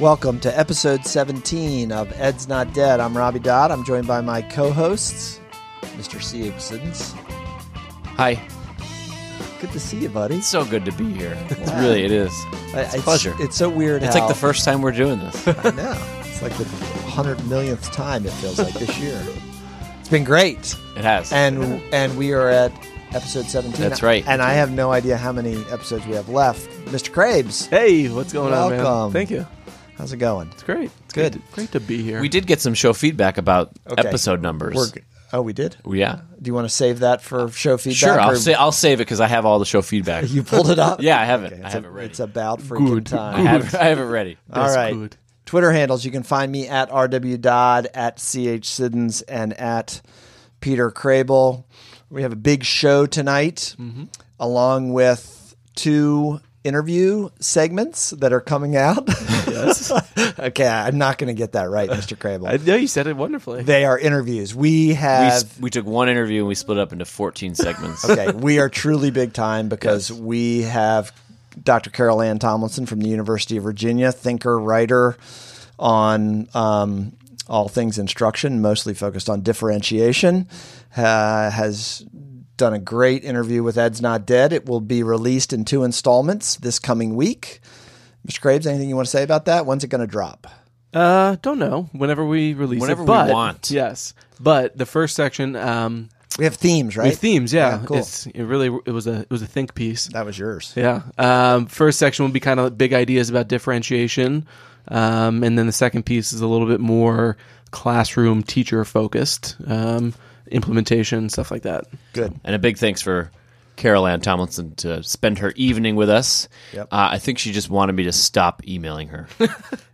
Welcome to episode 17 of Ed's Not Dead. I'm Robbie Dodd. I'm joined by my co hosts, Mr. C. Siddons. Hi. Good to see you, buddy. It's so good to be here. It's really, it is. It's a pleasure. It's so weird. It's how- like the first time we're doing this. I know. It's like the hundred millionth time it feels like this year. It's been great, It has. and and we are at episode 17. That's right. And I have no idea how many episodes we have left. Mr. Krabs, Hey, what's going on, Welcome. Thank you. How's it going? It's great. It's Good. Great to, great to be here. we did get some show feedback about Okay. episode numbers. We're oh, we did. yeah. Do you want to save that for show feedback? Sure, I'll or- say I'll save it because I have all the show feedback. You pulled it up. yeah, I have it. Okay, I it's have a- it ready. It's about freaking Good. I time. have, I have it ready. All That's right. good. Twitter handles you can find me at RW Dodd, at CH Siddons, and at Peter Crable. We have a big show tonight, Mm-hmm. along with two interview segments that are coming out. Yes. okay, I'm not going to get that right, Mr. Crable. I know you said it wonderfully. they are interviews. We We, have. s- we took one interview and we split up into 14 segments. okay, we are truly big time because we have Dr. Carol Ann Tomlinson from the University of Virginia, thinker, writer on um, all things instruction, mostly focused on differentiation, uh, has done a great interview with Ed's Not Dead. It will be released in two installments this coming week. Mr. Graves, anything you want to say about that? When's it going to drop? Uh, don't know. Whenever we release Whenever it, we but, want. Yes, but the first section, um, We have themes, right? with themes. Yeah, Yeah, cool. It's it really it was a it was a think piece. That was yours. Yeah. Um, first section will be kind of big ideas about differentiation, um, and then the second piece is a little bit more classroom teacher focused, um, implementation stuff like that. Good. And a big thanks for Carol Ann Tomlinson to spend her evening with us. Yep. Uh, I think she just wanted me to stop emailing her.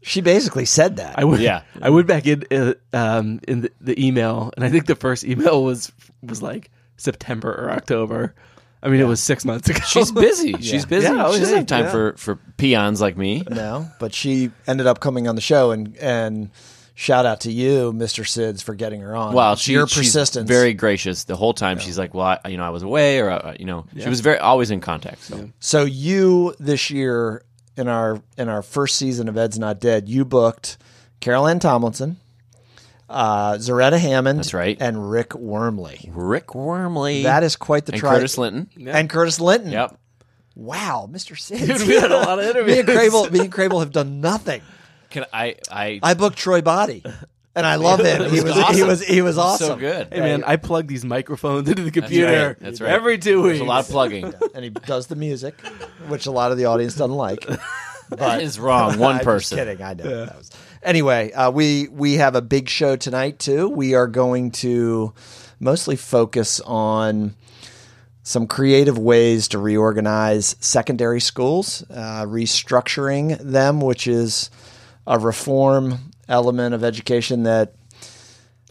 She basically said that. I went, Yeah. I went back in uh, um, in the, the email, and I think the first email was was like September or October. I mean, it was six months ago. She's busy. She's busy. Yeah, oh, she doesn't have time yeah. for, for peons like me. No, but she ended up coming on the show, and and shout out to you, Mr. Sids, for getting her on. Well, she, your persistence, very gracious the whole time. She's like, "Well, I, you know, I was away, or uh, you know, she was very always in contact." So So you this year in our in our first season of Ed's Not Dead, you booked Carol Ann Tomlinson, uh, Zaretta Hammond, That's right. and Rick Wormeli. Rick Wormeli, That is quite the and tri- Curtis Linton. and Curtis Linton. Yep. Wow, Mr. Sids. we had a lot of me interviews. and Crable, me and Crable have done nothing. Can I? I, I booked Troy Body, and I love him. He was was he awesome. was he was awesome. so good. Hey man, I plug these microphones into the computer. right. That's right. Every two weeks. There's a lot of plugging. and he does the music, which a lot of the audience doesn't like. But that is wrong. One I'm just person. kidding. I know. That was- Anyway, uh, we we have a big show tonight too. We are going to mostly focus on some creative ways to reorganize secondary schools, uh, restructuring them, which is a reform element of education that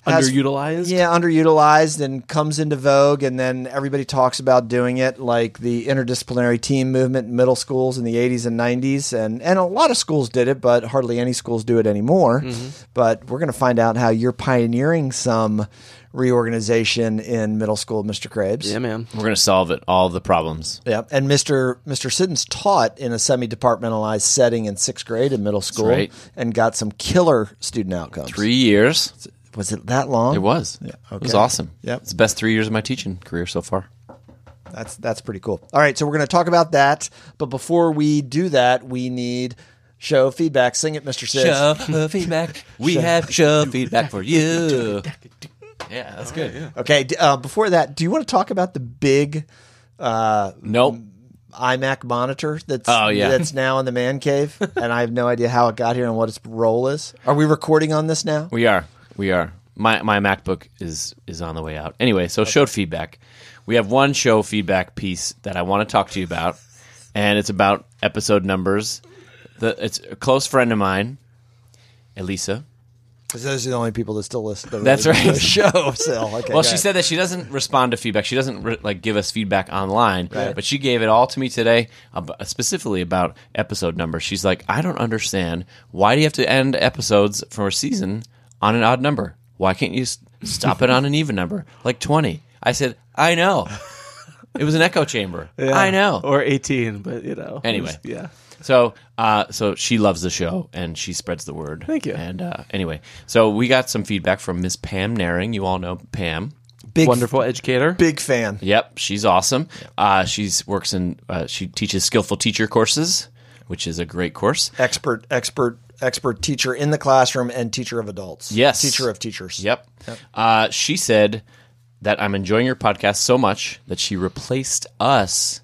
has- underutilized. yeah, underutilized and comes into vogue, and then everybody talks about doing it, like the interdisciplinary team movement in middle schools in the 80s and 90s, and and a lot of schools did it, but hardly any schools do it anymore. Mm-hmm. But we're going to find out how you're pioneering some reorganization in middle school, Mr. Krabs. Yeah, man. We're gonna solve it. All the problems. Yeah, and Mr. Mr. Siddons taught in a semi-departmentalized setting in sixth grade in middle school, right. and got some killer student outcomes. Three years. Was it that long? It was. Yeah. It was awesome. Yep. It's the best three years of my teaching career so far. That's that's pretty cool. All right, so we're going to talk about that, but before we do that, we need show feedback. Sing it, Mr. Sids. Show feedback. We have show feedback for you. Yeah, that's good. Okay, d- uh, before that, do you want to talk about the big uh, Nope. iMac monitor that's Oh, yeah. that's now in the man cave, and I have no idea how it got here and what its role is. Are we recording on this now? We are. We are. My my MacBook is is on the way out. Anyway, so show feedback. We have one show feedback piece that I want to talk to you about, and it's about episode numbers. The it's a close friend of mine, Elisa. Because those are the only people that still listen. To the- That's right. The show still. Okay. Well, she ahead. said that she doesn't respond to feedback. She doesn't re- like give us feedback online, but she gave it all to me today, ab- specifically about episode number. She's like, I don't understand why do you have to end episodes for a season on an odd number? Why can't you s- stop it on an even number, like twenty? I said, I know. It was an echo chamber. I know. Or 18, but you know. Anyway. yeah. So, uh, so she loves the show and she spreads the word. Thank you. And uh, anyway, so we got some feedback from Miss Pam Naring. You all know Pam. Big Wonderful educator. big fan. Yep, she's awesome. Uh, she's works in. Uh, she teaches skillful teacher courses, which is a great course. Expert, expert, expert teacher in the classroom and teacher of adults. Yes. teacher of teachers. Yep. Uh, she said that I'm enjoying your podcast so much that she replaced us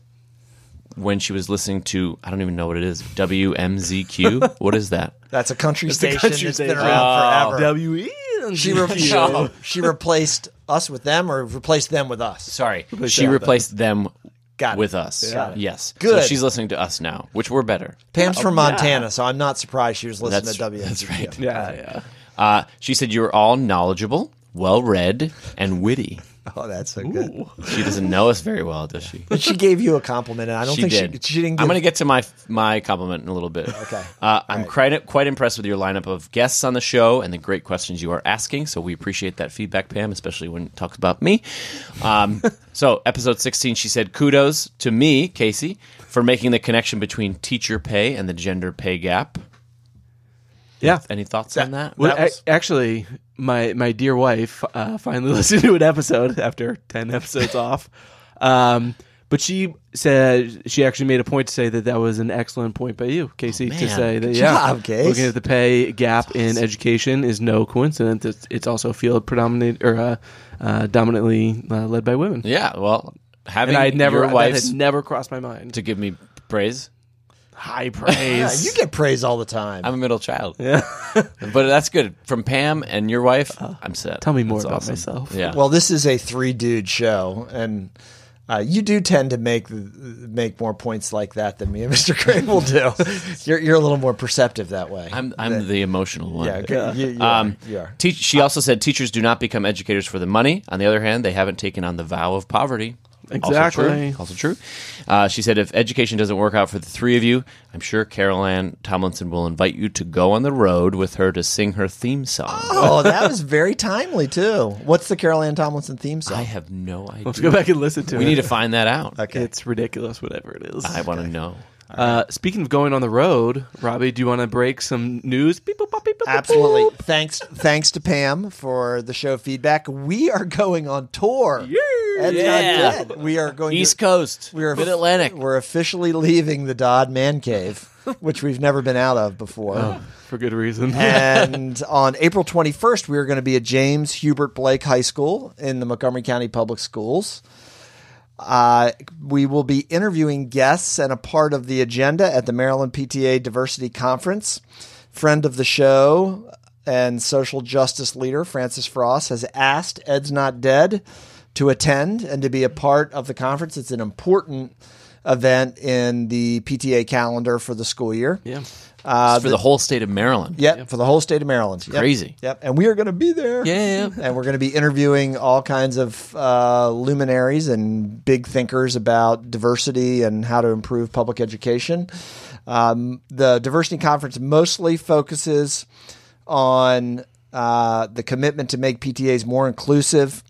when she was listening to I don't even know what it is WMZQ. what is that? That's a country a station. country It's been station. around forever. WE. She, re- she, she replaced us with them, or replaced them with us. Sorry, Replaced she them. replaced them Got it. with us. Got it. Yes, Good. So she's listening to us now, which we're better. Pam's from Montana, so I'm not surprised she was listening That's to WMZQ. that's right. Yeah, yeah. Uh, she said you're all knowledgeable, well read, and witty. Oh, that's so good. She doesn't know us very well, does she? But she gave you a compliment, and I don't she think did. she, she didn't. Give, I'm going to get to my my compliment in a little bit. Okay. Uh, I'm right. quite quite impressed with your lineup of guests on the show and the great questions you are asking. So we appreciate that feedback, Pam, especially when it talks about me. Um, so episode 16, she said, "Kudos to me, Casey, for making the connection between teacher pay and the gender pay gap." Yeah. Any thoughts on that? Well, That was- a- actually, my my dear wife uh, finally listened to an episode after ten episodes off. Um, but she said she actually made a point to say that that was an excellent point by you, Casey, to man. say that Good yeah, job, Case. looking at the pay gap in education is no coincidence. It's, it's also a field predominant or uh, uh, dominantly uh, led by women. Yeah. Well, having And I never your that wife had never crossed my mind. to give me praise. High Yeah, praise. you get praise all the time. I'm a middle child. yeah. But that's good. From Pam and your wife, I'm set. Uh, Tell me more That's about awesome. myself. Yeah. well, this is a three dude show, and uh, you do tend to make make more points like that than me and Mr. Crable do. you're you're a little more perceptive that way. I'm I'm the emotional one. yeah, good. You, you Um, are. You are. Teach, she also said teachers do not become educators for the money. On the other hand, they haven't taken on the vow of poverty. Exactly. Also true. Also true. Uh, she said if education doesn't work out for the three of you, I'm sure Carol Ann Tomlinson will invite you to go on the road with her to sing her theme song. Oh, that was very timely too. What's the Carol Ann Tomlinson theme song? I have no idea. Let's go back and listen to we it. need to find that out. Okay. It's ridiculous, whatever it is. I want to know. Uh, speaking of going on the road, Robbie, do you want to break some news? Beep, boop, bop, beep, boop, boop, Absolutely. boop. Thanks, thanks to Pam for the show feedback. We are going on tour. Ed's Yeah. not dead. We are going East to, Coast, we are Mid Atlantic. We're officially leaving the Dodd Man Cave, which we've never been out of before. Oh, For good reason. and on April 21st, we are going to be at James Hubert Blake High School in the Montgomery County Public Schools. Uh, we will be interviewing guests and a part of the agenda at the Maryland PTA Diversity Conference. Friend of the show and social justice leader Francis Frost has asked Ed's Not Dead to attend and to be a part of the conference. It's an important event in the PTA calendar for the school year. yeah. Uh, for the whole state of Maryland. Yep, for the whole state of Maryland. Yep. crazy. Yep, and we are going to be there. Yeah. and we're going to be interviewing all kinds of uh, luminaries and big thinkers about diversity and how to improve public education. Um, the diversity conference mostly focuses on uh, the commitment to make PTAs more inclusive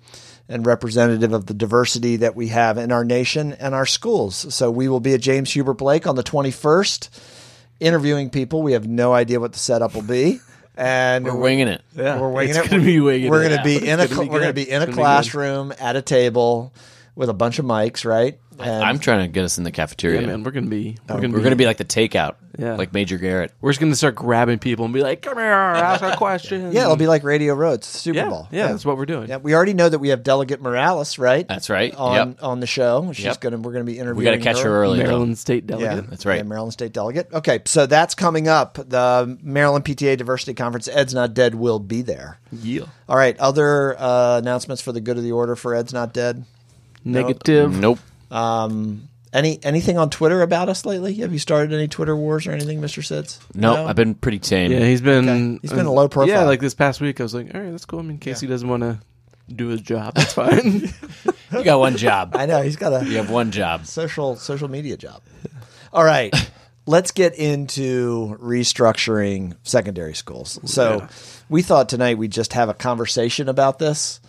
and representative of the diversity that we have in our nation and our schools. So we will be at James Hubert Blake on the 21st interviewing people. We have no idea what the setup will be. And We're winging it. Yeah. we're winging it's it. gonna be winging We're going to be Yeah, in a be we're going to be in a It's gonna be classroom at a table with a bunch of mics, right? And I'm trying to get us in the cafeteria. Yeah, man, we're gonna be we're gonna We're be, going to be like the takeout, Yeah. like Major Garrett. we're just gonna start grabbing people and be like, "Come here, ask a question." yeah, it'll be like Radio Row, Super yeah, Bowl. yeah, that's what we're doing. Yeah, we already know that we have Delegate Morales, right? That's right. on yep. on the show. She's Yep. gonna we're gonna be interviewing. We got to catch her early. though. Maryland State Yeah, delegate. That's right. Yeah, Maryland State Delegate. Okay, so that's coming up. The Maryland PTA Diversity Conference. Ed's Not Dead will be there. Yeah. All right, other uh, announcements for the good of the order for Ed's Not Dead. Negative. Nope. Um, any anything on Twitter about us lately? Have you started any Twitter wars or anything, Mister Sids? No, I've been pretty tame. Yeah, he's been Okay. He's been a low profile. Yeah, like this past week, I was like, all right, that's cool. I mean, Casey doesn't want to do his job. That's fine. You got one job. I know he's got a You have one job. social social media job. All right, let's get into restructuring secondary schools. So, we thought tonight we'd just have a conversation about this.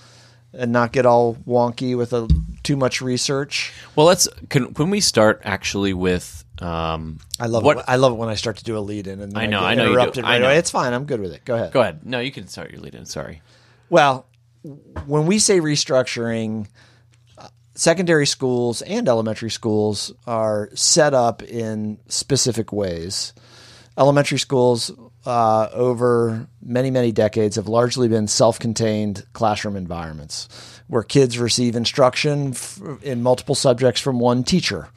And not get all wonky with a too much research. Well, let's can can we start actually with um, I love what it. I love it when I start to do a lead in and I know, get I know you do. interrupted I right know. away. It's fine. I'm good with it. Go ahead. Go ahead. No, you can start your lead in. Sorry. Well, when we say restructuring, uh, secondary schools and elementary schools are set up in specific ways. Elementary schools uh, over many, many decades have largely been self contained classroom environments where kids receive instruction f- in multiple subjects from one teacher.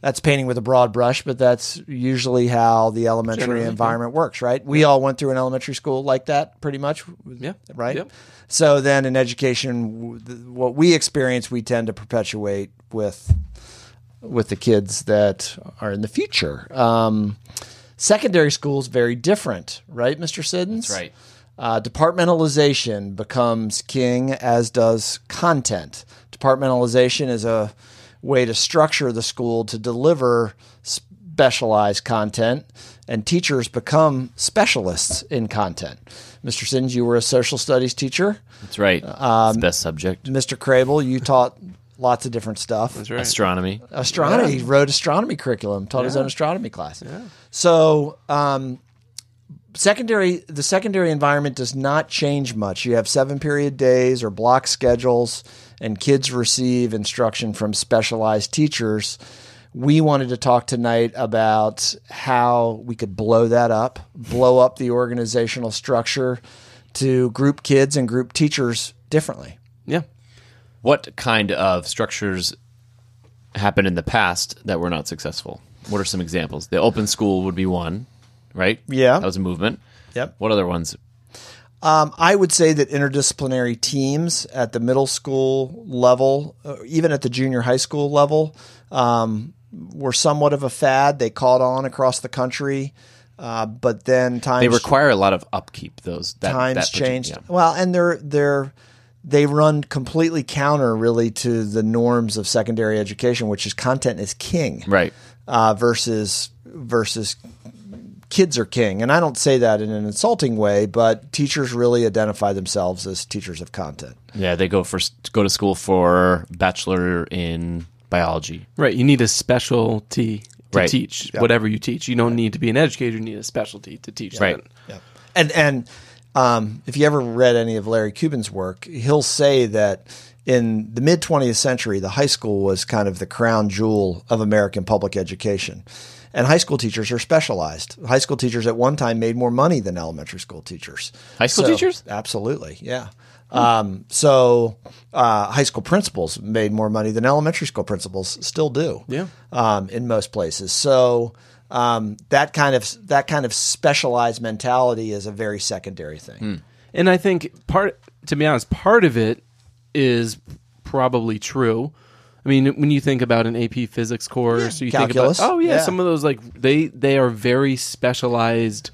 That's painting with a broad brush, but that's usually how the elementary Generally, yeah. environment works, right? We all went through an elementary school like that pretty much Yeah. right? Yep. So then in education, what we experience, we tend to perpetuate with with the kids that are in the future. Um, secondary school is very different, right, Mr. Siddons? Right. Uh, departmentalization becomes king, as does content. Departmentalization is a way to structure the school to deliver specialized content, and teachers become specialists in content. Mr. Siddons, you were a social studies teacher. That's right. Um, it's the best subject. Mr. Crable, you taught lots of different stuff. That's right. Astronomy. Astronomy, he wrote astronomy curriculum, taught his own astronomy class. So, um, secondary, the secondary environment does not change much. You have seven period days or block schedules, and kids receive instruction from specialized teachers. We wanted to talk tonight about how we could blow that up, blow up the organizational structure to group kids and group teachers differently. Yeah. What kind of structures happened in the past that were not successful? What are some examples? The open school would be one, right? Yeah. That was a movement. Yep. What other ones? Um, I would say that interdisciplinary teams at the middle school level, uh, even at the junior high school level, um, were somewhat of a fad. They caught on across the country, uh, but then times They require a lot of upkeep. Those that, times that changed. yeah. Well, and they're they're they run completely counter really to the norms of secondary education, which is content is king Right. uh, versus versus kids are king. And I don't say that in an insulting way, but teachers really identify themselves as teachers of content. Yeah, they go for go to school for bachelor in biology. Right. You need a specialty to Right. teach whatever you teach. You don't need to be an educator. You need a specialty to teach. Right. that. And and um, if you ever read any of Larry Cuban's work, he'll say that in the mid 20th century, the high school was kind of the crown jewel of American public education. And high school teachers are specialized. High school teachers at one time made more money than elementary school teachers. High school So- teachers? Absolutely, yeah. Um, so uh, high school principals made more money than elementary school principals still do. Yeah. Um, in most places. So um, that kind of that kind of specialized mentality is a very secondary thing. And I think part, to be honest, part of it is probably true. I mean, when you think about an AP physics course, you calculus. think about oh yeah, Yeah. some of those like they they are very specialized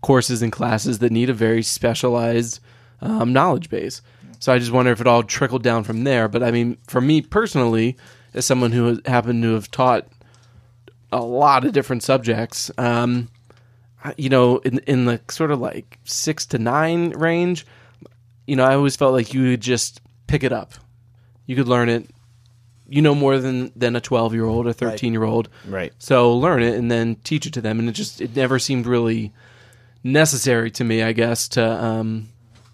courses and classes that need a very specialized um, knowledge base. So I just wonder if it all trickled down from there. But I mean, for me personally, as someone who happened to have taught a lot of different subjects, um, you know, in in the sort of like six to nine range, you know, I always felt like you would just pick it up. You could learn it. You know more than than a twelve year old, a thirteen year old, Right. So learn it and then teach it to them, and it just it never seemed really necessary to me, I guess, to um,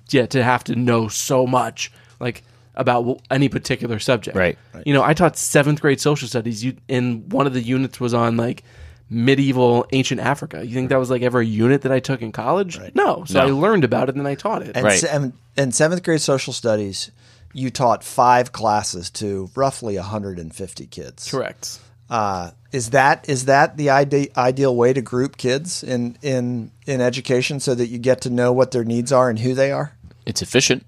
yeah, to have to know so much like about any particular subject. Right. You know, I taught seventh grade social studies. You and one of the units was on like medieval ancient Africa. You think that was like ever a unit that I took in college? No. So No. I learned about it and then I taught it. And Right. se- in seventh grade social studies, you taught five classes to roughly 150 kids. Correct. Uh, is that is that the ide- ideal way to group kids in in in education so that you get to know what their needs are and who they are? It's efficient.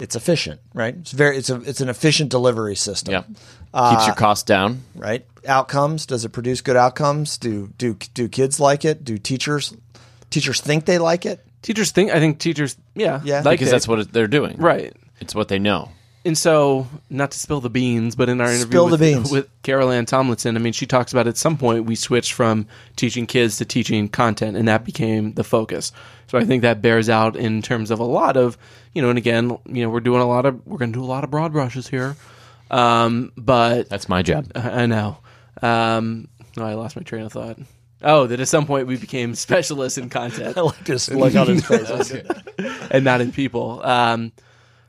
It's efficient, right? It's very it's a it's an efficient delivery system. Yeah. Uh, Keeps your costs down. Right? Outcomes, does it produce good outcomes? Do do do kids like it? Do teachers teachers think they like it? Teachers think I think teachers yeah Yeah. like Because it. that's what they're doing. right. It's what they know. and so not to spill the beans, but in our interview Spill with, the beans. with Carol Ann Tomlinson, I mean, she talks about at some point we switched from teaching kids to teaching content, and that became the focus. So I think that bears out in terms of a lot of, you know, and again, you know, we're doing a lot of, we're going to do a lot of broad brushes here, um, but That's my job. I I know. Um, oh, I lost my train of thought. Oh, that at some point we became specialists in content I like this look on his face. and not in people. Um,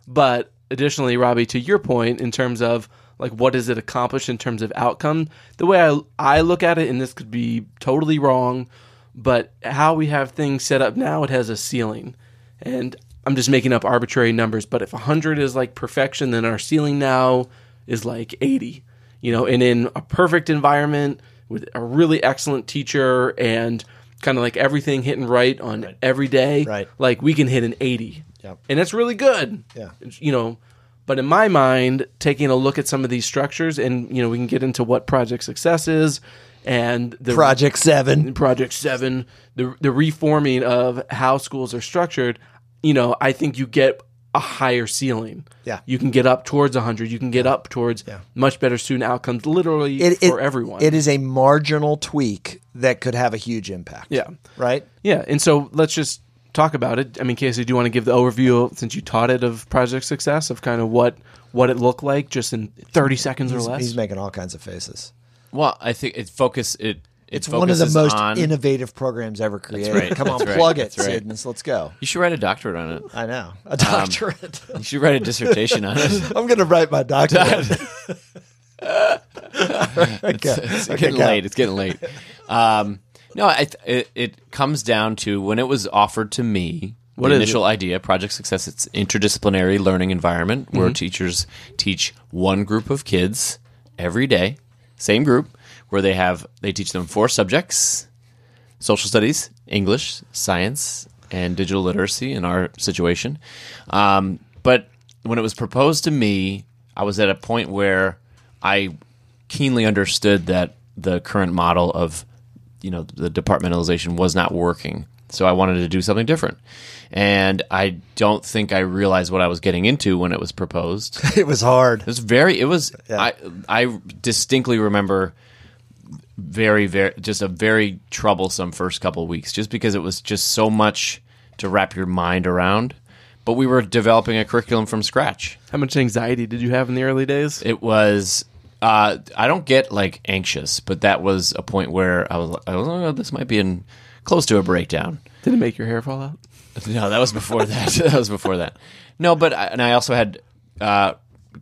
but additionally, Robbie, to your point, in terms of like what does it accomplish in terms of outcome, the way I I look at it, and this could be totally wrong, but how we have things set up now, it has a ceiling, and I'm just making up arbitrary numbers. But if 100 is like perfection, then our ceiling now is like 80. You know, and in a perfect environment with a really excellent teacher and kind of like everything hitting right on every day, Right. like we can hit an 80 Yep. and that's really good Yeah. you know but in my mind taking a look at some of these structures and you know we can get into what project success is and the Project Seven. project 7 the the reforming of how schools are structured you know i think you get a higher ceiling Yeah. you can get up towards 100 you can get up towards much better student outcomes literally It, it- for everyone It is a marginal tweak that could have a huge impact. yeah Right. Yeah, and so let's just talk about it. I mean, Casey, do you want to give the overview since you taught it of Project Success of kind of what what it looked like just in thirty seconds or less? he's making all kinds of faces. Well, I think it focus it. it It's one of the most on, innovative programs ever created. right. Come on, That's right. plug it, That's right. Siddons. Let's go. You should write a doctorate on it. I know a doctorate. You should write a dissertation on it. I'm going to write my doctorate. It's Okay, getting go. late. It's getting late. Um, no, I th- it, it comes down to when it was offered to me. What the is initial idea, Project Success, it's interdisciplinary learning environment Mm-hmm. where teachers teach one group of kids every day, same group, where they have they teach them four subjects: social studies, English, science, and digital literacy. In our situation, um, but when it was proposed to me, I was at a point where I keenly understood that the current model of you know the departmentalization was not working so i wanted to do something different. And i don't think i realized what i was getting into when it was proposed. It it was hard. It was very it was i i distinctly remember very very just a very troublesome first couple of weeks just because it was just so much to wrap your mind around. But we were developing a curriculum from scratch. How much anxiety did you have in the early days? it was uh, I don't get like anxious, but that was a point where I was, I was oh, this might be in close to a breakdown. Did it make your hair fall out? No, that was before that. that was before that. No, but I, and I also had uh,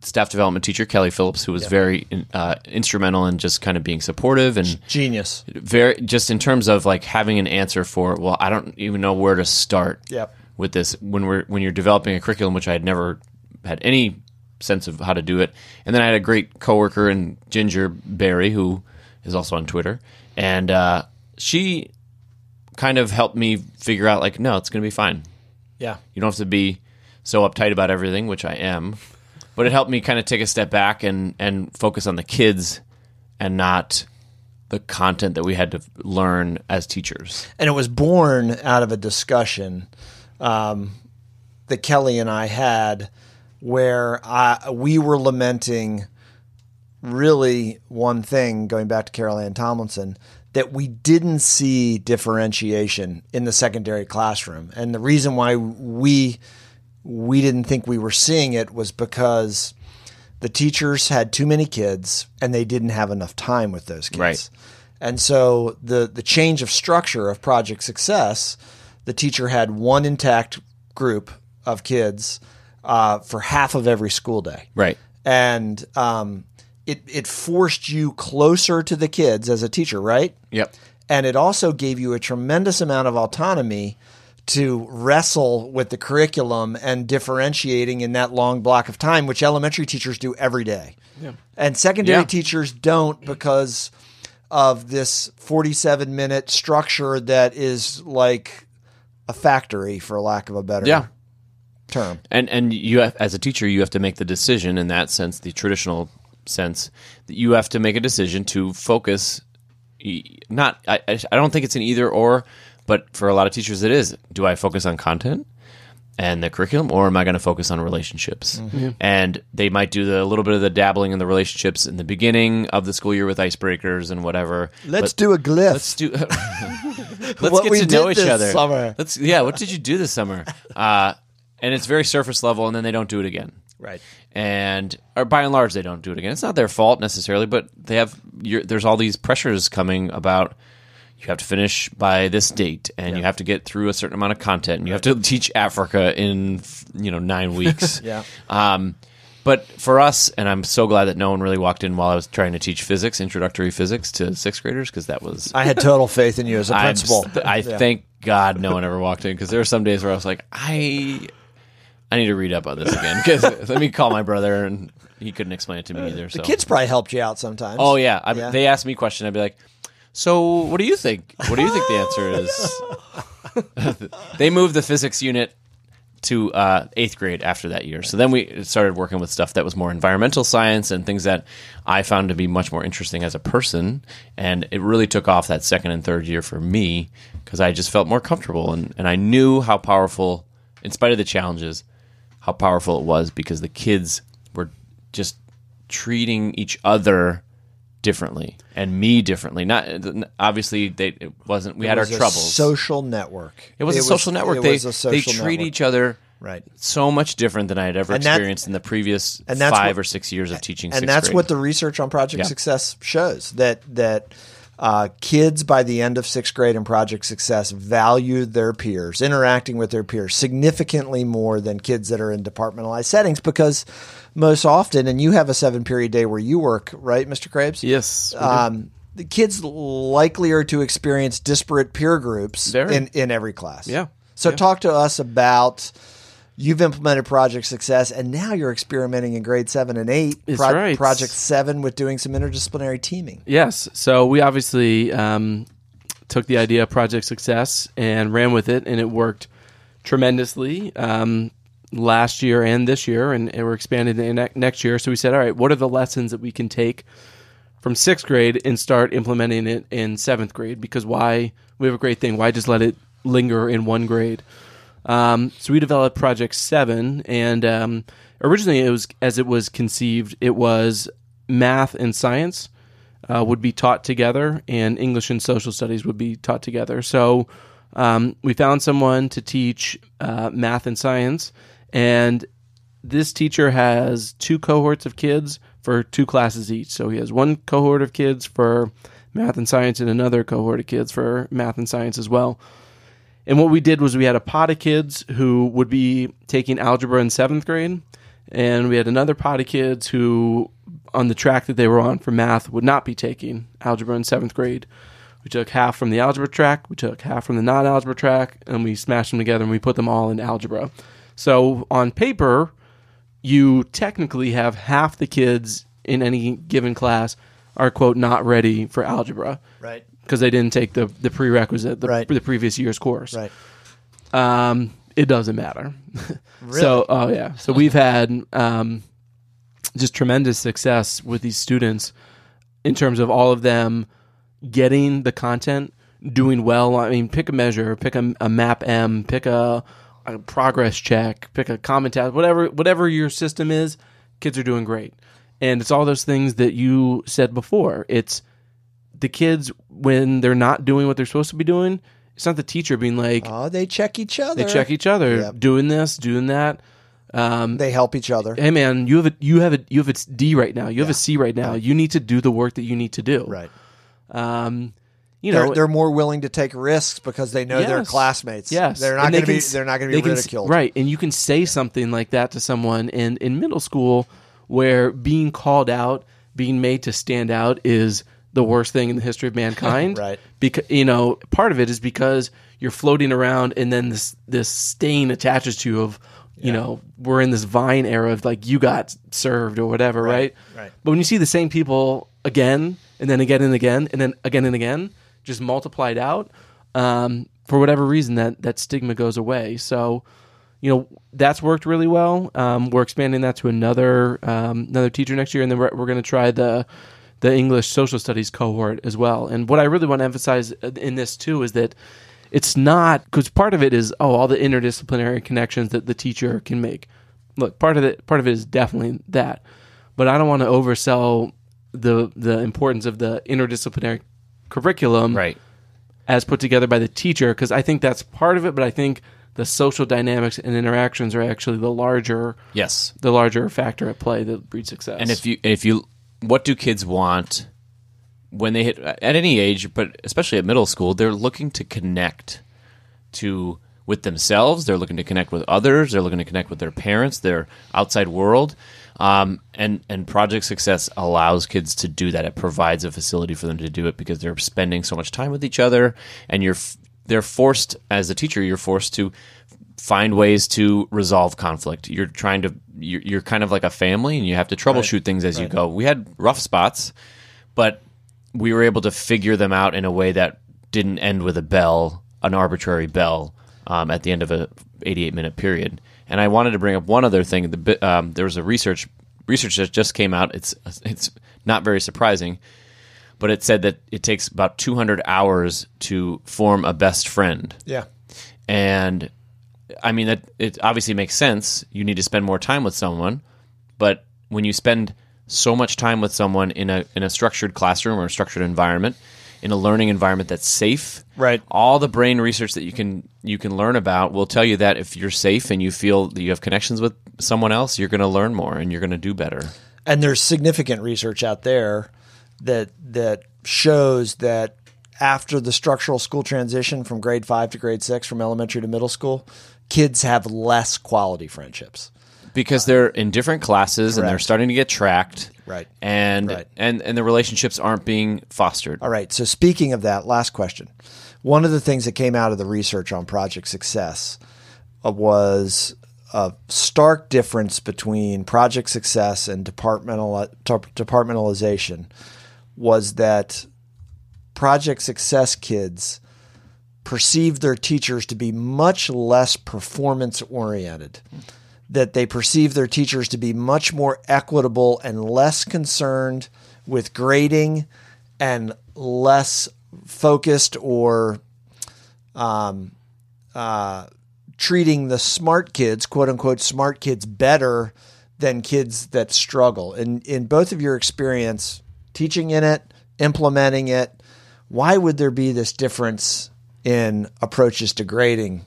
staff development teacher Kelly Phillips, who was very uh, instrumental in just kind of being supportive and Genius. very just in terms of like having an answer for. Well, I don't even know where to start. Yep. With this, when we're when you're developing a curriculum, which I had never had any sense of how to do it, and then I had a great coworker in Ginger Berry, who is also on Twitter, and uh, she kind of helped me figure out like, no, it's going to be fine. Yeah. You don't have to be so uptight about everything, which I am. But it helped me kind of take a step back and and focus on the kids and not the content that we had to learn as teachers. and it was born out of a discussion um, that Kelly and I had, where I, we were lamenting really one thing, going back to Carol Ann Tomlinson, that we didn't see differentiation in the secondary classroom, and the reason why we we didn't think we were seeing it was because the teachers had too many kids and they didn't have enough time with those kids. Right. And so the the change of structure of Project Success, the teacher had one intact group of kids uh, for half of every school day, Right. and um, it it forced you closer to the kids as a teacher, right? Yep. and it also gave you a tremendous amount of autonomy to wrestle with the curriculum and differentiating in that long block of time, which elementary teachers do every day. And secondary Yeah. teachers don't because of this 47 minute structure that is like a factory, for lack of a better Yeah. term. And and you have, as a teacher, you have to make the decision in that sense, the traditional sense, that you have to make a decision to focus. e- Not, I, I I don't think it's an either or, but for a lot of teachers, it is. Do I focus on content, and the curriculum, or am I going to focus on relationships? Mm-hmm. And they might do the, a little bit of the dabbling in the relationships in the beginning of the school year with icebreakers and whatever. Let's But do a glyph. Let's do. let's What get we to know each this other. summer. Let's yeah. What did you do this summer? Uh, and it's very surface level, and then they don't do it again right. and or by and large they don't do it again. It's not their fault necessarily, but they have you're, there's all these pressures coming about. You have to finish by this date, and you have to get through a certain amount of content, and you have to teach Africa in you know nine weeks. Yeah. Um, but for us, and I'm so glad that no one really walked in while I was trying to teach physics, introductory physics to sixth graders, because that was I had total faith in you as a I'm principal. st- I Yeah. thank God no one ever walked in because there were some days where I was like, I, I need to read up on this again. Because let me call my brother, and he couldn't explain it to me either. So the kids probably helped you out sometimes. oh yeah, I, Yeah. they asked me a question. I'd be like, so what do you think? What do you think the answer is? they moved the physics unit to uh, eighth grade after that year. So then we started working with stuff that was more environmental science and things that I found to be much more interesting as a person. And it really took off that second and third year for me because I just felt more comfortable and, and I knew how powerful, in spite of the challenges, how powerful it was because the kids were just treating each other differently and me differently. Not obviously they it wasn't we had It our was a troubles. Social network. It was a social network. It they was a social they treat network. each other Right. so much different than I had ever that- experienced in the previous and that's five what- or six years of teaching. and that's grade. what the research on Project Yeah. Success shows that that uh, kids by the end of sixth grade in Project Success valued their peers, interacting with their peers significantly more than kids that are in departmentalized settings because most often, and you have a seven period day where you work, right, Mr. Krabs? Yes. Um, the kids likelier to experience disparate peer groups Very. in, in every class. Yeah. So Yeah. talk to us about you've implemented Project Success, and now you're experimenting in grade seven and eight. That's right. Project Seven with doing some interdisciplinary teaming. Yes. So we obviously um, took the idea of Project Success and ran with it, and it worked tremendously um, last year and this year, and, and we're expanding it ne- next year. So we said, all right, what are the lessons that we can take from sixth grade and start implementing it in seventh grade? Because why? We have a great thing. Why just let it linger in one grade? Um, so we developed Project Seven, and um, originally it was as it was conceived, it was math and science uh, would be taught together, and English and social studies would be taught together. So um, we found someone to teach uh, math and science, and this teacher has two cohorts of kids for two classes each. So he has one cohort of kids for math and science, and another cohort of kids for math and science as well. And what we did was we had a pot of kids who would be taking algebra in seventh grade, and we had another pot of kids who, on the track that they were on for math, would not be taking algebra in seventh grade. We took half from the algebra track, we took half from the non algebra track, and we smashed them together and we put them all in algebra. So on paper, you technically have half the kids in any given class are, quote, not ready for algebra Right. Because they didn't take the, the prerequisite, the, Right. the previous year's course. Right. Um, it doesn't matter. Really? so, oh yeah. So we've had um, just tremendous success with these students in terms of all of them getting the content, doing well. I mean, pick a measure, pick a, a map M, pick a, a progress check, pick a comment task, whatever whatever your system is. Kids are doing great, and it's all those things that you said before. It's the kids when they're not doing what they're supposed to be doing. It's not the teacher being like Oh, they check each other. they check each other, Yep. doing this, doing that. Um, They help each other. hey man, you have a you have a you have a D right now. You have a C right now. You need to do the work that you need to do. Right. Um, you They're, know, they're more willing to take risks because they know their Yes. classmates. Yes, They're not And they going to be. s- They're not going they to be can s- ridiculed. right? And you can say something like that to someone in in middle school, where being called out, being made to stand out, is the worst thing in the history of mankind. Right. Because you know, part of it is because you're floating around, and then this this stain attaches to you of. You know, we're in this Vine era of like you got served or whatever, right? right. But when you see the same people again and then again and again and then again and again, just multiplied out, um, for whatever reason, that that stigma goes away. So, you know, that's worked really well. Um, we're expanding that to another um, another teacher next year, and then we're, we're going to try the the English social studies cohort as well. And what I really want to emphasize uh, in this too is that it's not because part of it is oh all the interdisciplinary connections that the teacher can make. Look, part of it part of it is definitely that, but I don't want to oversell the the importance of the interdisciplinary curriculum Right. as put together by the teacher because I think that's part of it, but I think the social dynamics and interactions are actually the larger Yes. the larger factor at play that breeds success. And if you if you what do kids want when they hit at any age, but especially at middle school, they're looking to connect to with themselves. They're looking to connect with others. They're looking to connect with their parents, their outside world. Um, and and Project Success allows kids to do that. It provides a facility for them to do it because they're spending so much time with each other, and you're they're forced as a teacher. You're forced to find ways to resolve conflict. You're trying to you're, you're kind of like a family, and you have to troubleshoot things as you go. We had rough spots, but we were able to figure them out in a way that didn't end with a bell, an arbitrary bell, um, at the end of a 88 minute period. And I wanted to bring up one other thing. The um, there was a research research that just came out. It's it's not very surprising, but it said that it takes about 200 hours to form a best friend Yeah. and I mean that it obviously makes sense. You need to spend more time with someone, but when you spend so much time with someone in a in a structured classroom or a structured environment, in a learning environment that's safe, Right. All the brain research that you can you can learn about will tell you that if you're safe and you feel that you have connections with someone else, you're going to learn more and you're going to do better. and there's significant research out there that that shows that after the structural school transition from grade 5 to grade 6 from elementary to middle school kids have less quality friendships because they're in different classes and they're starting to get tracked. Right. And Right. and and the relationships aren't being fostered. all right so speaking of that last question one of the things that came out of the research on project success uh, was a stark difference between project success and departmental departmentalization was that project success kids perceive their teachers to be much less performance oriented that they perceive their teachers to be much more equitable and less concerned with grading and less focused or um, uh, treating the smart kids, quote unquote, smart kids better than kids that struggle. In in both of your experience, teaching in it, implementing it, why would there be this difference in approaches to grading?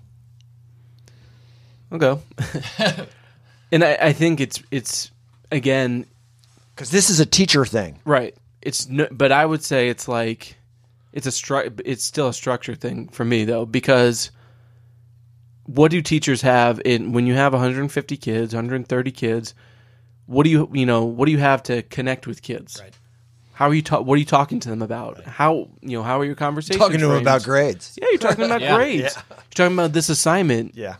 I'll and I, I think it's it's again Because this is a teacher thing. right. It's no, but I would say it's like it's a stru- It's still a structure thing for me though because what do teachers have in when you have 150 kids, 130 kids? What do you you know what do you have to connect with kids? Right. How are you ta- what are you talking to them about? How you know how are your conversations? Talking to them framed? about grades. Yeah, you're talking about Yeah. grades. You're talking about this assignment. Yeah.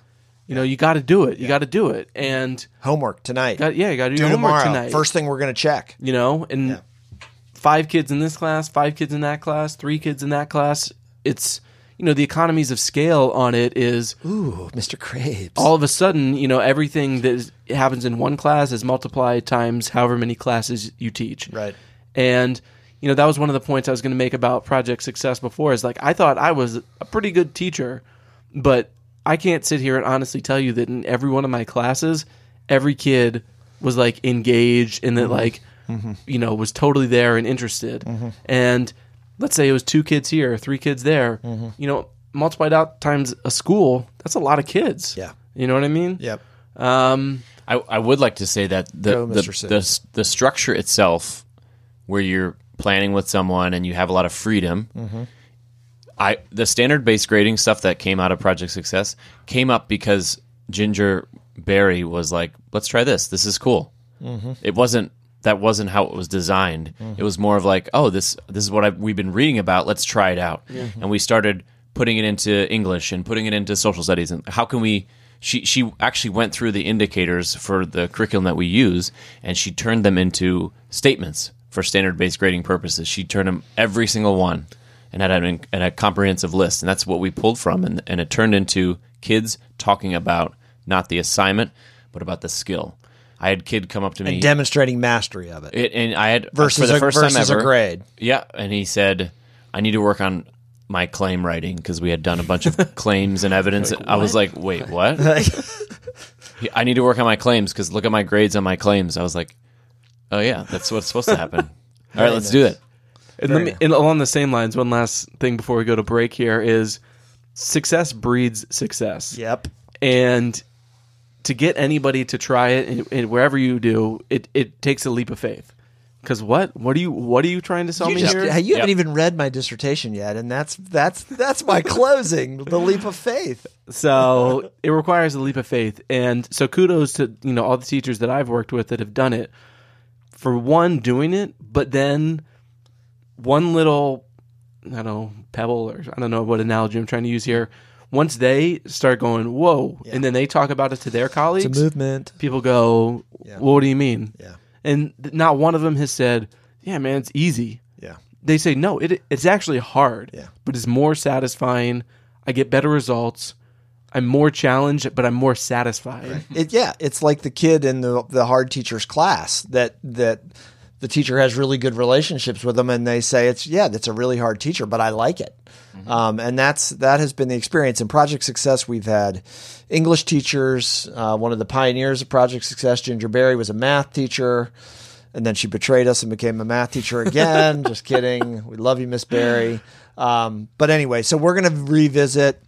You know, you got to do it. You got to do it. And Homework tonight. got, yeah, you got to do, Do homework tomorrow. tonight. First thing we're going to check. you know, and Yeah. five kids in this class, five kids in that class, three kids in that class. It's you know the economies of scale on it is Ooh, Mr. Krabs. all of a sudden you know everything that is, happens in one class is multiplied times however many classes you teach. Right. And you know that was one of the points I was going to make about project success before. Is like I thought I was a pretty good teacher, but I can't sit here and honestly tell you that in every one of my classes, every kid was like engaged and that mm-hmm. like mm-hmm. you know was totally there and interested. Mm-hmm. And let's say it was two kids here, three kids there. You know, multiplied out times a school, that's a lot of kids. Yeah. You know what I mean? Yep. Um, I, I would like to say that the Go, the, the the structure itself, where you're planning with someone and you have a lot of freedom. Mm-hmm. I the standard based grading stuff that came out of Project Success came up because Ginger Barry was like, "Let's try this. This is cool." Mm-hmm. It wasn't that wasn't how it was designed. It was more of like, "Oh, this this is what I've, we've been reading about. Let's try it out." And we started putting it into English and putting it into social studies and how can we she she actually went through the indicators for the curriculum that we use and she turned them into statements for standard based grading purposes. She turned them every single one and had an, and a comprehensive list and that's what we pulled from and, and it turned into kids talking about not the assignment but about the skill. I had kid come up to me And demonstrating mastery of it. it, and I had uh, versus for the a, first versus time ever a grade. yeah, and he said, "I need to work on my claim writing because we had done a bunch of claims and evidence. I was like, wait, what? I need to work on my claims because look at my grades on my claims. I was like, oh yeah, that's what's supposed to happen. All right, let's do it. And, let me, and along the same lines, one last thing before we go to break here is success breeds success. Yep. And to get anybody to try it, and, and wherever you do, it, it takes a leap of faith. Because what? What are you? What are you trying to sell You, me just, here? you haven't even read my dissertation yet, and that's that's that's my closing. the leap of faith. So it requires a leap of faith. And so kudos to, you know, all the teachers that I've worked with that have done it. For one, doing it, but then one little I don't know, pebble or I don't know what analogy I'm trying to use here. Once they start going, whoa, and then they talk about it to their colleagues, It's a movement. people go, Yeah. well, what do you mean? Yeah. And not one of them has said, yeah, man, it's easy. Yeah. They say, no, it, it's actually hard, Yeah. but it's more satisfying. I get better results. I'm more challenged, but I'm more satisfied. It, yeah, it's like the kid in the the hard teacher's class that that the teacher has really good relationships with them, and they say it's yeah, that's a really hard teacher, but I like it. Um, and that's that has been the experience in Project Success. We've had English teachers. Uh, one of the pioneers of Project Success, Ginger Berry, was a math teacher, and then she betrayed us and became a math teacher again. Just kidding. We love you, Miss Berry. Um, but anyway, so we're going to revisit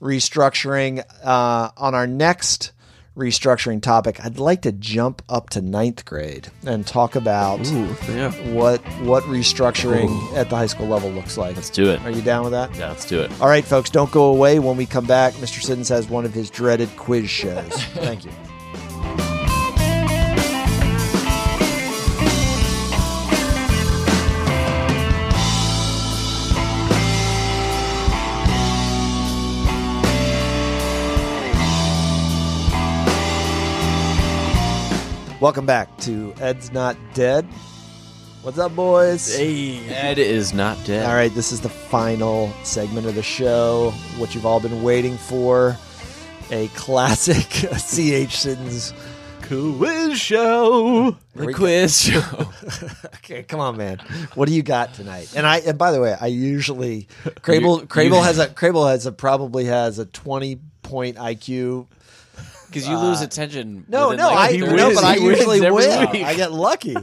restructuring uh, on our next restructuring topic. I'd like to jump up to ninth grade and talk about Ooh, yeah. what what restructuring at the high school level looks like. Let's do it. Are you down with that? Yeah, let's do it. All right, folks, don't go away. When we come back, Mr. Siddons has one of his dreaded quiz shows. Thank you. Welcome back to Ed's Not Dead. What's up, boys? Ed is not dead. All right, this is the final segment of the show, what you've all been waiting for. A classic C.H. Siddons. Quiz show. Here we The go. quiz show. Okay, come on, man. What do you got tonight? And I and by the way, I usually Crable Crable has a Crable has a probably has a twenty point IQ. Because you lose attention. No, no, like I he 30 no, but I wins. He wins usually win. week. I get lucky.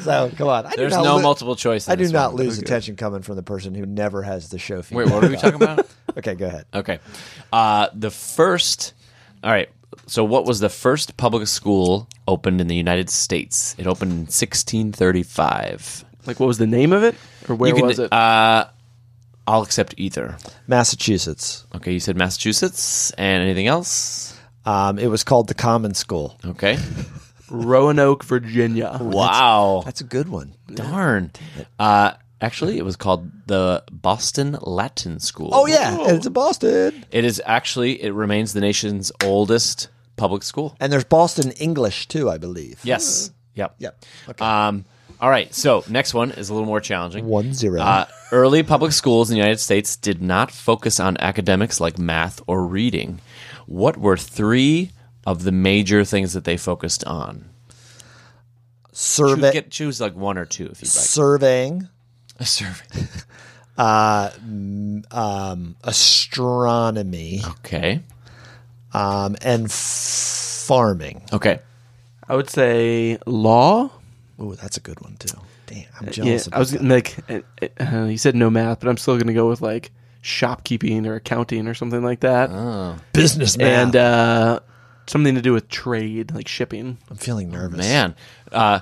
So come on. I There's no lo- multiple choice. in I do this not one. lose attention coming from the person who never has the show feed. Wait, what are we talking about? Okay, go ahead. Okay. Uh, the first. All right. So, what was the first public school opened in the United States? It opened in 1635. Like, what was the name of it, or where You can- was it? Uh, I'll accept either. Massachusetts. Okay, you said Massachusetts, and anything else? Um, it was called the Common School. Okay. Roanoke, Virginia. Wow. That's a good one. Darn. Uh, actually, it was called the Boston Latin School. Oh yeah, and it's in Boston. It is actually. It remains the nation's oldest public school. And there's Boston English too, I believe. Yes. Yep. Yep. Okay. Um, all right. So next one is a little more challenging. One zero. Uh, early public schools in the United States did not focus on academics like math or reading. What were three of the major things that they focused on? Choose, Survey, get, choose like one or two if you'd like. surveying, A survey. um, astronomy, Okay. um, and farming. Okay. I would say law. Oh, that's a good one too. Damn, I'm Yeah, jealous. I was about gonna, like, uh, uh, you said no math, but I'm still going to go with like shopkeeping or accounting or something like that, Oh business man. and uh, something to do with trade, like shipping. I'm feeling nervous. man, uh,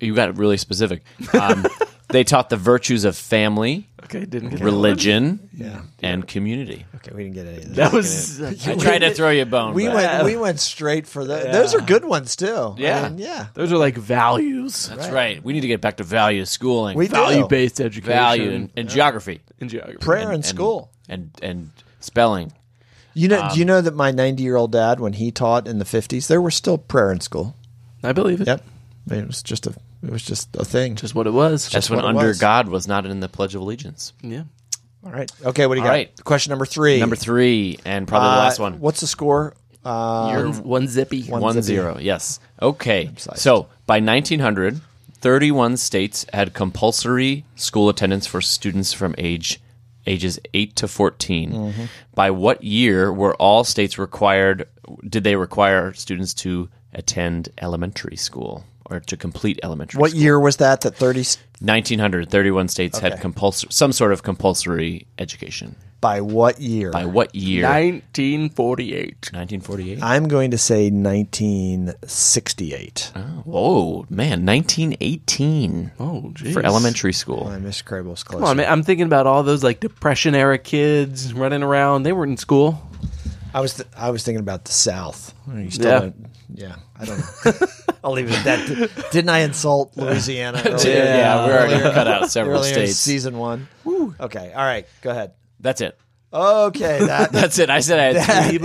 you got really specific. Um, they taught the virtues of family, Okay, didn't get that religion, Yeah. and community. Okay, we didn't get any of one. that. That was I tried to throw you a bone. We but- went. We went straight for the. Those are good ones too. Yeah. I mean, yeah. those are like values, That's right. We need to get back to value schooling, We do. value based education, value and, and geography, and geography. Prayer in school. and and spelling. You know? Um, do you know that my 90 year old dad, when he taught in the 50s, there were still prayer in school. I believe it. Yep. I mean, it was just a. It was just a thing. Just what it was. That's when what it under was. God was not in the Pledge of Allegiance. yeah. All right. Okay. What do you All got? right. Question number three. Number three, and probably the Uh, last one. What's the score? Uh, One, one zippy. One One zippy. zero. Yes. Okay. Emphasized. So by 1900, 31 states had compulsory school attendance for students from age ages 8 to 14. By what year were all states required did they require students to attend elementary school or to complete elementary What school? year was that? That 30 1900 31 states had compulsory some sort of compulsory education. by what year? By what year? 1948. 1948. I'm going to say 1968. Whoa, man, 1918 Oh, geez. for elementary school. Oh, I Miss Crable's close. Come on, man. I'm thinking about all those like Depression era kids running around. They weren't in school. I was th- I was thinking about the South. You still Yeah. don't- yeah. I don't know. I'll leave it at that. Didn't I insult Louisiana? earlier? Yeah, we already cut out several states. season one. Okay. All right. Go ahead. That's it. Okay. That That's it. I said I had three.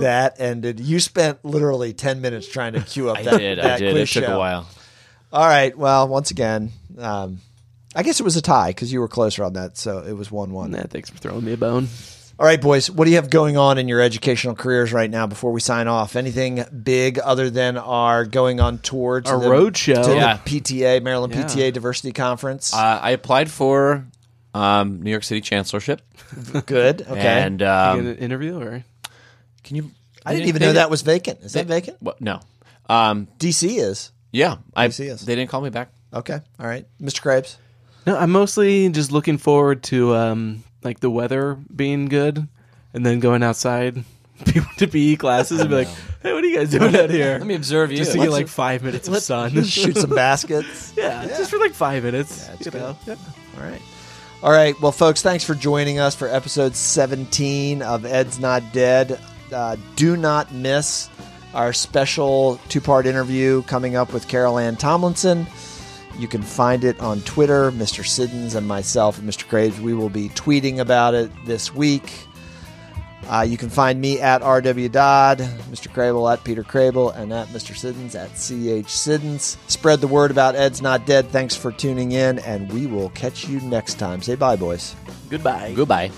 That ended. You spent literally ten minutes trying to queue up I that. did. I did. It took show. a while. All right. Well, once again, um, I guess it was a tie because you were closer on that, so it was one-one. Nah, thanks for throwing me a bone. All right, boys. What do you have going on in your educational careers right now? Before we sign off, anything big other than our going on tour to Our the, road show. to Yeah. the PTA Maryland Yeah. PTA Diversity Conference? Uh, I applied for um, New York City Chancellorship, Good. Okay. and You um, get an interview or can you? I didn't they even know didn't- that was vacant. Is that vacant? What? No. Um, DC is. yeah, I. DC is. They didn't call me back. Okay. All right, Mr. Krabs. no? I'm mostly just looking forward to um like the weather being good, and then going outside to PE classes and be like, "Hey, what are you guys doing out here?" Let me observe you. just to get like five minutes of Let's sun. shoot some baskets. yeah, just for like five minutes. That's you good. know. Yep. All right. All right. Well, folks, thanks for joining us for episode 17 of Ed's Not Dead. Uh, do not miss our special two part interview coming up with Carol Ann Tomlinson. You can find it on Twitter, Mr. Siddons and myself and Mr. Graves. We will be tweeting about it this week. Uh, you can find me at RW Dodd, Mr. Crable at Peter Crable, and at Mr. Siddons at CH Siddons. Spread the word about Ed's Not Dead. Thanks for tuning in, and we will catch you next time. Say bye, boys. Goodbye. Goodbye.